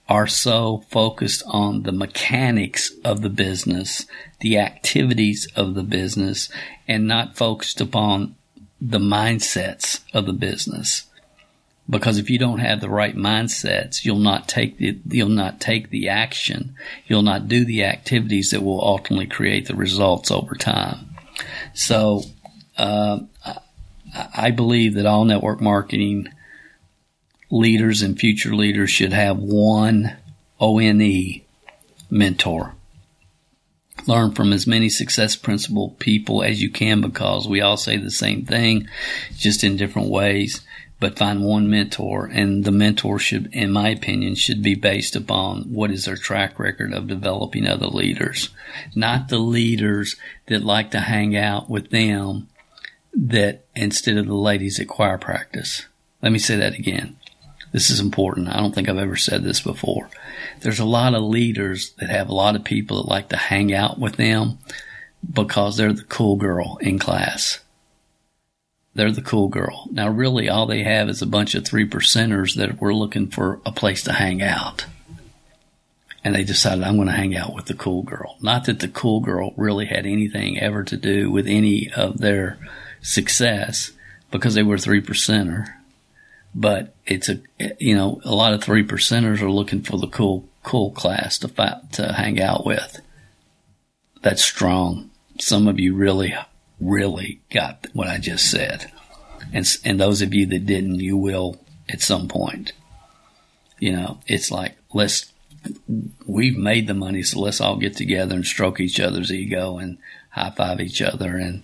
[SPEAKER 1] are so focused on the mechanics of the business, the activities of the business, and not focused upon the mindsets of the business. Because if you don't have the right mindsets, you'll not take the, you'll not take the action. You'll not do the activities that will ultimately create the results over time. So, uh, I believe that all network marketing leaders and future leaders should have one ONE mentor. Learn from as many success principle people as you can because we all say the same thing, just in different ways. But find one mentor, and the mentor should, in my opinion, should be based upon what is their track record of developing other leaders, not the leaders that like to hang out with them that instead of the ladies at choir practice. Let me say that again. This is important. I don't think I've ever said this before. There's a lot of leaders that have a lot of people that like to hang out with them because they're the cool girl in class. They're the cool girl. Now, really, all they have is a bunch of three percenters that were looking for a place to hang out. And they decided, I'm going to hang out with the cool girl. Not that the cool girl really had anything ever to do with any of their success because they were three percenter but it's a you know a lot of three percenters are looking for the cool cool class to fight, to hang out with. That's strong. Some of you really really got what I just said, and and those of you that didn't, you will at some point. You know, it's like let's we've made the money, so let's all get together and stroke each other's ego and high five each other and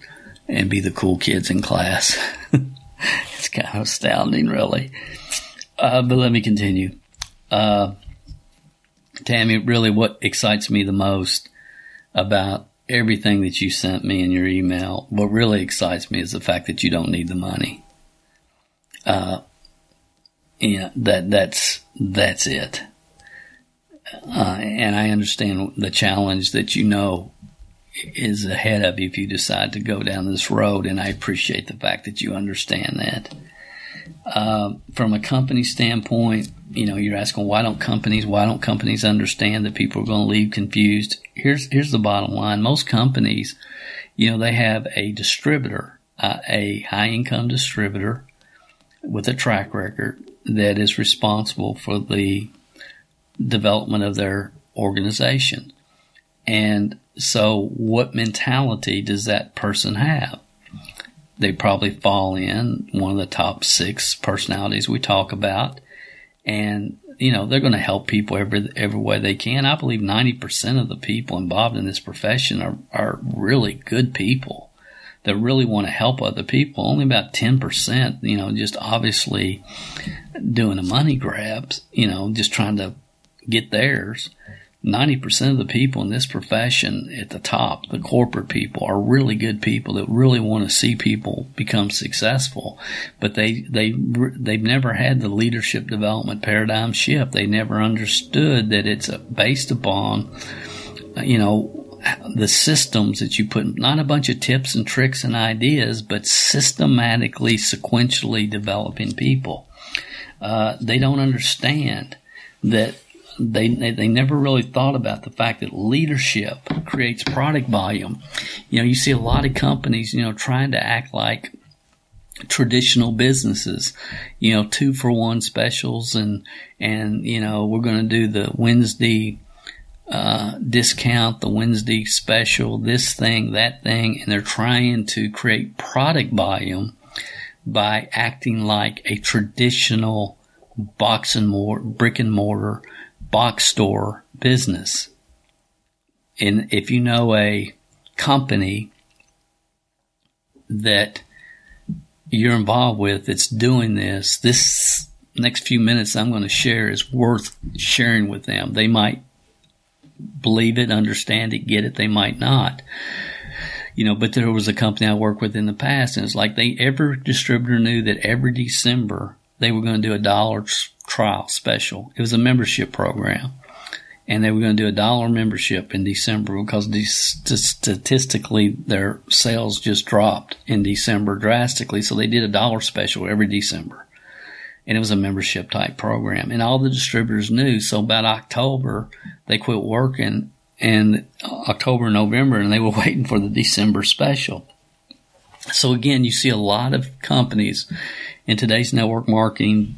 [SPEAKER 1] and be the cool kids in class. it's kind of astounding, really. Uh, but let me continue. Uh, Tammy, really what excites me the most about everything that you sent me in your email, what really excites me is the fact that you don't need the money. Uh, yeah, that, that's, that's it. Uh, and I understand the challenge that you know is ahead of you if you decide to go down this road. And I appreciate the fact that you understand that. Uh, from a company standpoint, you know, you're asking why don't companies, why don't companies understand that people are going to leave confused? Here's, here's the bottom line. Most companies, you know, they have a distributor, uh, a high income distributor with a track record that is responsible for the development of their organization. And so what mentality does that person have? They probably fall in one of the top six personalities we talk about. And, you know, they're going to help people every, every way they can. I believe 90% of the people involved in this profession are, are really good people that really want to help other people. Only about 10%, you know, just obviously doing a money grab, you know, just trying to get theirs. 90% of the people in this profession at the top, the corporate people, are really good people that really want to see people become successful. But they, they, they've never had the leadership development paradigm shift. They never understood that it's based upon, you know, the systems that you put, not a bunch of tips and tricks and ideas, but systematically, sequentially developing people. Uh, they don't understand that they, they, never really thought about the fact that leadership creates product volume. You know, you see a lot of companies, you know, trying to act like traditional businesses, you know, two for one specials and, and, you know, we're going to do the Wednesday, uh, discount, the Wednesday special, this thing, that thing, and they're trying to create product volume by acting like a traditional box and mortar, brick and mortar box store business. And if you know a company that you're involved with that's doing this, this next few minutes I'm going to share is worth sharing with them. They might believe it, understand it, get it. They might not. You know, but there was a company I worked with in the past and it's like they, every distributor knew that every December they were going to do a dollar trial special. It was a membership program. and they were going to do a dollar membership in December because statistically their sales just dropped in December drastically. So they did a dollar special every December. And it was a membership type program. And all the distributors knew. So about October, they quit working and October, November, and they were waiting for the December special. So again, you see a lot of companies in today's network marketing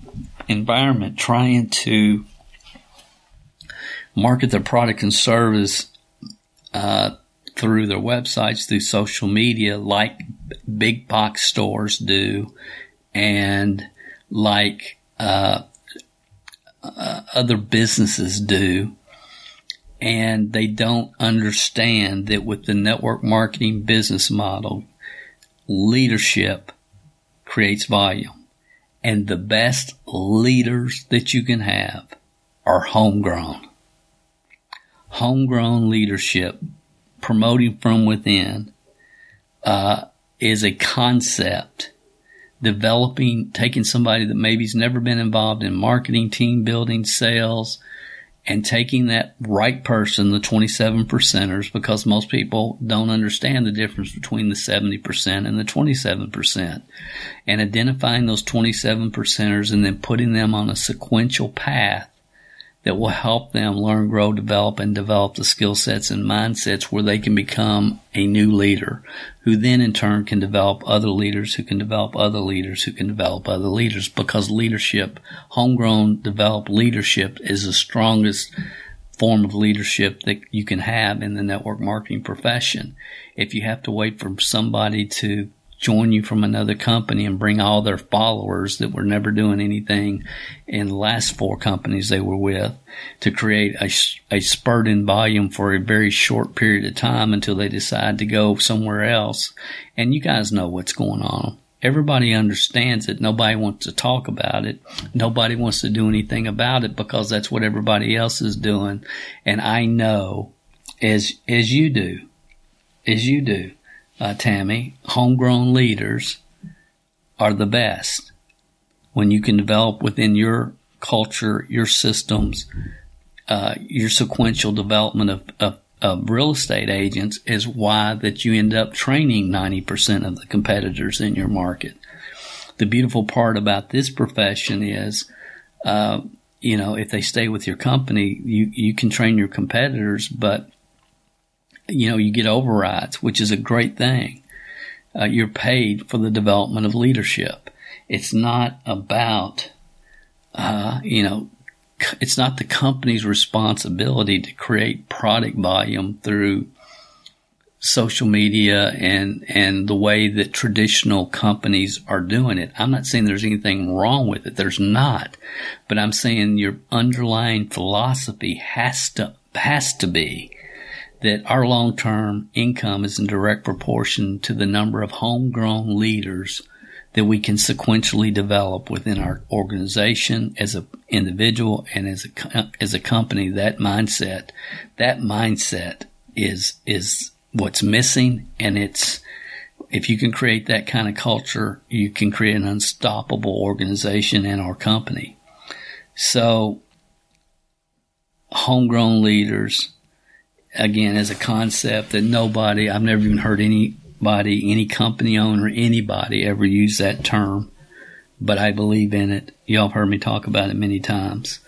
[SPEAKER 1] environment trying to market their product and service uh, through their websites, through social media, like big box stores do, and like uh, uh, other businesses do. And they don't understand that with the network marketing business model, leadership creates volume. And the best leaders that you can have are homegrown homegrown leadership, promoting from within, uh, is a concept. Developing, taking somebody that maybe's never been involved in marketing, team building, sales, and taking that right person, the 27 percenters, because most people don't understand the difference between the 70% and the 27%, and identifying those 27 percenters and then putting them on a sequential path that will help them learn, grow, develop, and develop the skill sets and mindsets where they can become a new leader, who then in turn can develop other leaders, who can develop other leaders, who can develop other leaders, because leadership, homegrown, developed leadership is the strongest form of leadership that you can have in the network marketing profession. If you have to wait for somebody to join you from another company and bring all their followers that were never doing anything in the last four companies they were with to create a, a spurt in volume for a very short period of time until they decide to go somewhere else. And you guys know what's going on. Everybody understands it. Nobody wants to talk about it. Nobody wants to do anything about it because that's what everybody else is doing. And I know as, as you do, as you do, uh, Tammy, homegrown leaders are the best when you can develop within your culture, your systems, uh, your sequential development of, of, of, real estate agents is why that you end up training 90% of the competitors in your market. The beautiful part about this profession is, uh, you know, if they stay with your company, you, you can train your competitors, but you know, you get overrides, which is a great thing. Uh, you're paid for the development of leadership. It's not about, uh, you know, it's not the company's responsibility to create product volume through social media and and the way that traditional companies are doing it. I'm not saying there's anything wrong with it. There's not. But I'm saying your underlying philosophy has to has to be that our long-term income is in direct proportion to the number of homegrown leaders that we can sequentially develop within our organization as an individual and as a as a company. That mindset that mindset is is what's missing and it's if you can create that kind of culture you can create an unstoppable organization in our company. So homegrown leaders again as a concept that nobody, I've never even heard anybody, any company owner, anybody ever use that term, but I believe in it. Y'all have heard me talk about it many times.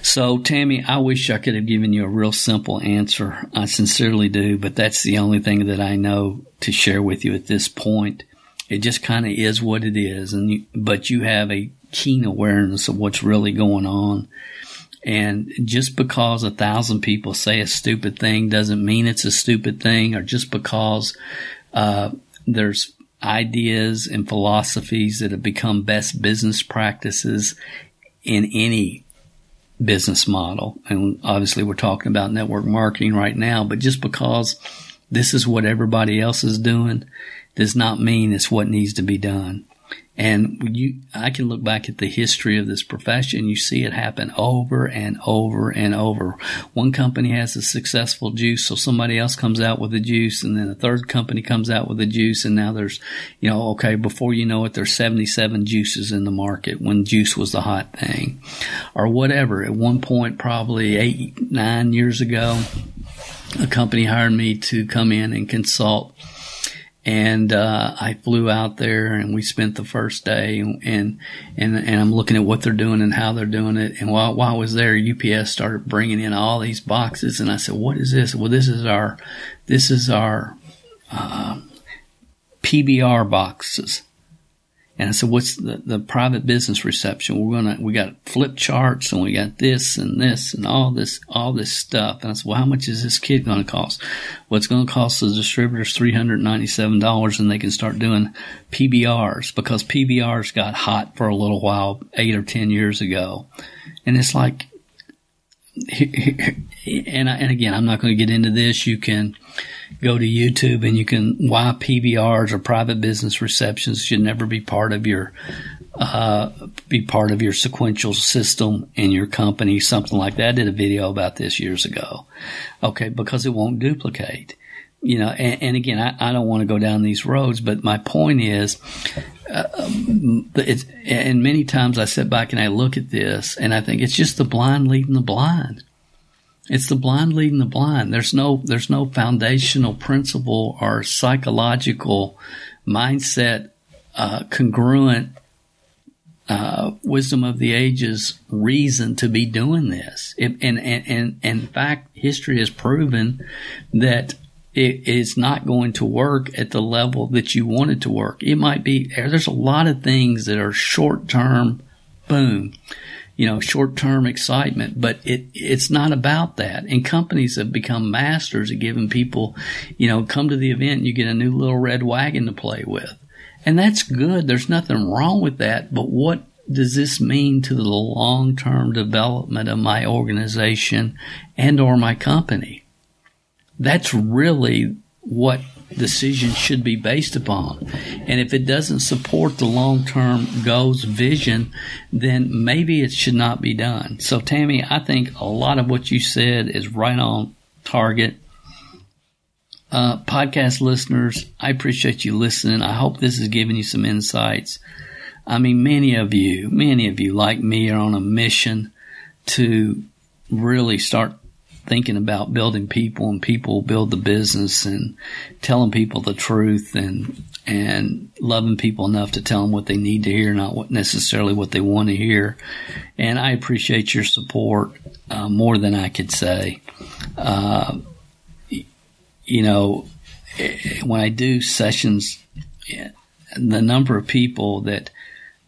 [SPEAKER 1] So, Tammy, I wish I could have given you a real simple answer. I sincerely do, but that's the only thing that I know to share with you at this point. It just kind of is what it is, and you, but you have a keen awareness of what's really going on and just because a thousand people say a stupid thing doesn't mean it's a stupid thing, or just because uh, there's ideas and philosophies that have become best business practices in any business model. And obviously, we're talking about network marketing right now, but just because this is what everybody else is doing does not mean it's what needs to be done. And you, I can look back at the history of this profession. You see it happen over and over and over. One company has a successful juice, so somebody else comes out with a juice, and then a third company comes out with a juice, and now there's, you know, okay, before you know it, there's 77 juices in the market when juice was the hot thing, or whatever. At one point, probably eight, nine years ago, a company hired me to come in and consult and uh, I flew out there and we spent the first day and, and and I'm looking at what they're doing and how they're doing it. And while while I was there, UPS started bringing in all these boxes, and I said, "What is this?" Well, this is our this is our uh, PBR boxes. And I said, what's the, the private business reception? We're going to, we got flip charts and we got this and this and all this, all this stuff. And I said, well, how much is this kit going to cost? Well, it's going to cost the distributors $397 and they can start doing PBRs because PBRs got hot for a little while, eight or 10 years ago. And it's like, and, I, and again, I'm not going to get into this. You can, go to YouTube and you can why PBRs or private business receptions should never be part of your uh, be part of your sequential system in your company, something like that. I did a video about this years ago. Okay, because it won't duplicate. You know, and, and again, I, I, don't want to go down these roads, but my point is, uh, it's, and many times I sit back and I look at this and I think it's just the blind leading the blind. It's the blind leading the blind. There's no there's no foundational principle or psychological mindset uh, congruent uh, wisdom of the ages reason to be doing this. It, and, and, and, and in fact, history has proven that it is not going to work at the level that you want it to work. It might be, there's a lot of things that are short term, boom you know, short-term excitement, but it, it's not about that. And companies have become masters at giving people, you know, come to the event and you get a new little red wagon to play with. And that's good. There's nothing wrong with that. But what does this mean to the long-term development of my organization and or my company? That's really what decisions should be based upon. And if it doesn't support the long term goals, vision, then maybe it should not be done. So, Tammy, I think a lot of what you said is right on target. Uh, podcast listeners, I appreciate you listening. I hope this has given you some insights. I mean, many of you, many of you like me are on a mission to really start thinking about building people and people build the business and telling people the truth and and loving people enough to tell them what they need to hear, not what necessarily what they want to hear. And I appreciate your support uh, more than I could say. Uh, you know, when I do sessions, the number of people that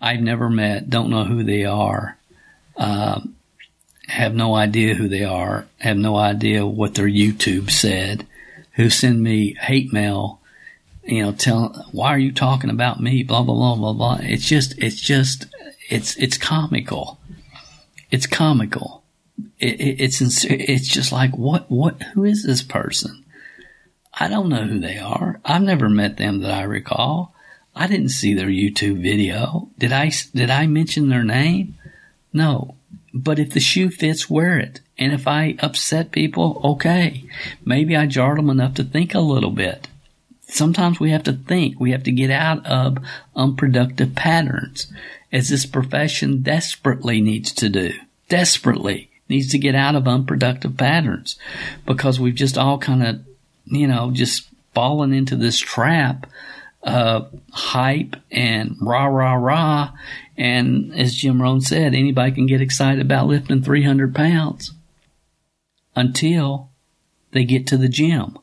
[SPEAKER 1] I've never met, don't know who they are, uh, have no idea who they are, have no idea what their YouTube said, who send me hate mail, you know, tell why are you talking about me, blah blah blah blah blah. It's just, it's just, it's it's comical. It's comical. It, it, it's it's just like what what who is this person? I don't know who they are. I've never met them that I recall. I didn't see their YouTube video. Did I did I mention their name? No. But if the shoe fits, wear it. And if I upset people, okay. Maybe I jarred them enough to think a little bit. Sometimes we have to think. We have to get out of unproductive patterns, as this profession desperately needs to do. Desperately needs to get out of unproductive patterns because we've just all kind of, you know, just fallen into this trap of hype and rah, rah, rah and as Jim Rohn said, anybody can get excited about lifting 300 pounds until they get to the gym.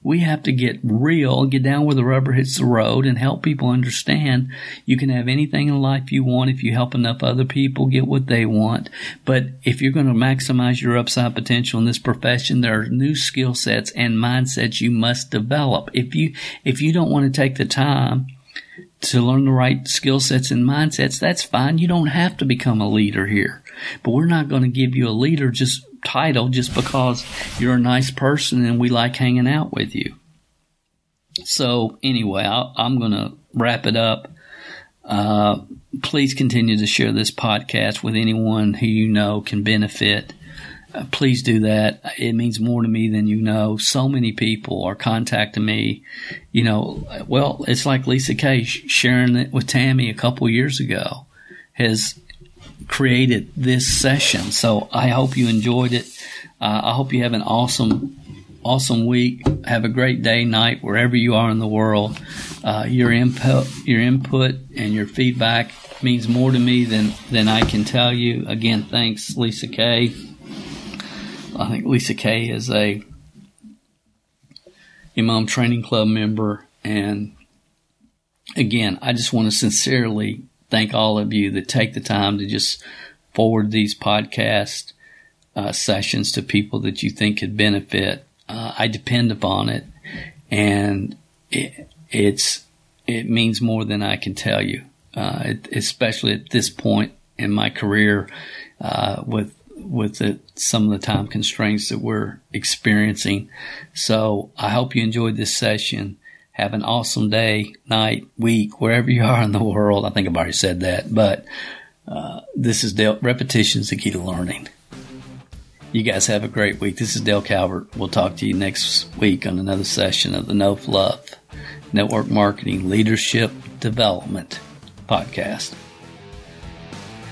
[SPEAKER 1] We have to get real, get down where the rubber hits the road and help people understand you can have anything in life you want if you help enough other people get what they want. But if you're going to maximize your upside potential in this profession, there are new skill sets and mindsets you must develop. If you, if you don't want to take the time to learn the right skill sets and mindsets, that's fine. You don't have to become a leader here. But we're not going to give you a leader just title just because you're a nice person and we like hanging out with you. So anyway, i am going to wrap it up. Uh, please continue to share this podcast with anyone who you know can benefit. Uh, please do that. It means more to me than you know. So many people are contacting me. You know, well, it's like Lisa Kay sharing it with Tammy a couple years ago has created this session. So I hope you enjoyed it. Uh, I hope you have an awesome, awesome week. Have a great day, night, wherever you are in the world. Uh, your input, your input, and your feedback means more to me than than I can tell you. Again, thanks, Lisa Kay. I think Lisa Kay is a MLM Training Club member, and again, I just want to sincerely thank all of you that take the time to just forward these podcast uh, sessions to people that you think could benefit. Uh, I depend upon it, and it, it's it means more than I can tell you, uh, it, especially at this point in my career uh, with with the, some of the time constraints that we're experiencing. So I hope you enjoyed this session. Have an awesome day, night, week, wherever you are in the world. I think I've already said that, but uh, this is Dale. Repetition is the key to learning. You guys have a great week. This is Dale Calvert. We'll talk to you next week on another session of the No Fluff Network Marketing Leadership Development Podcast.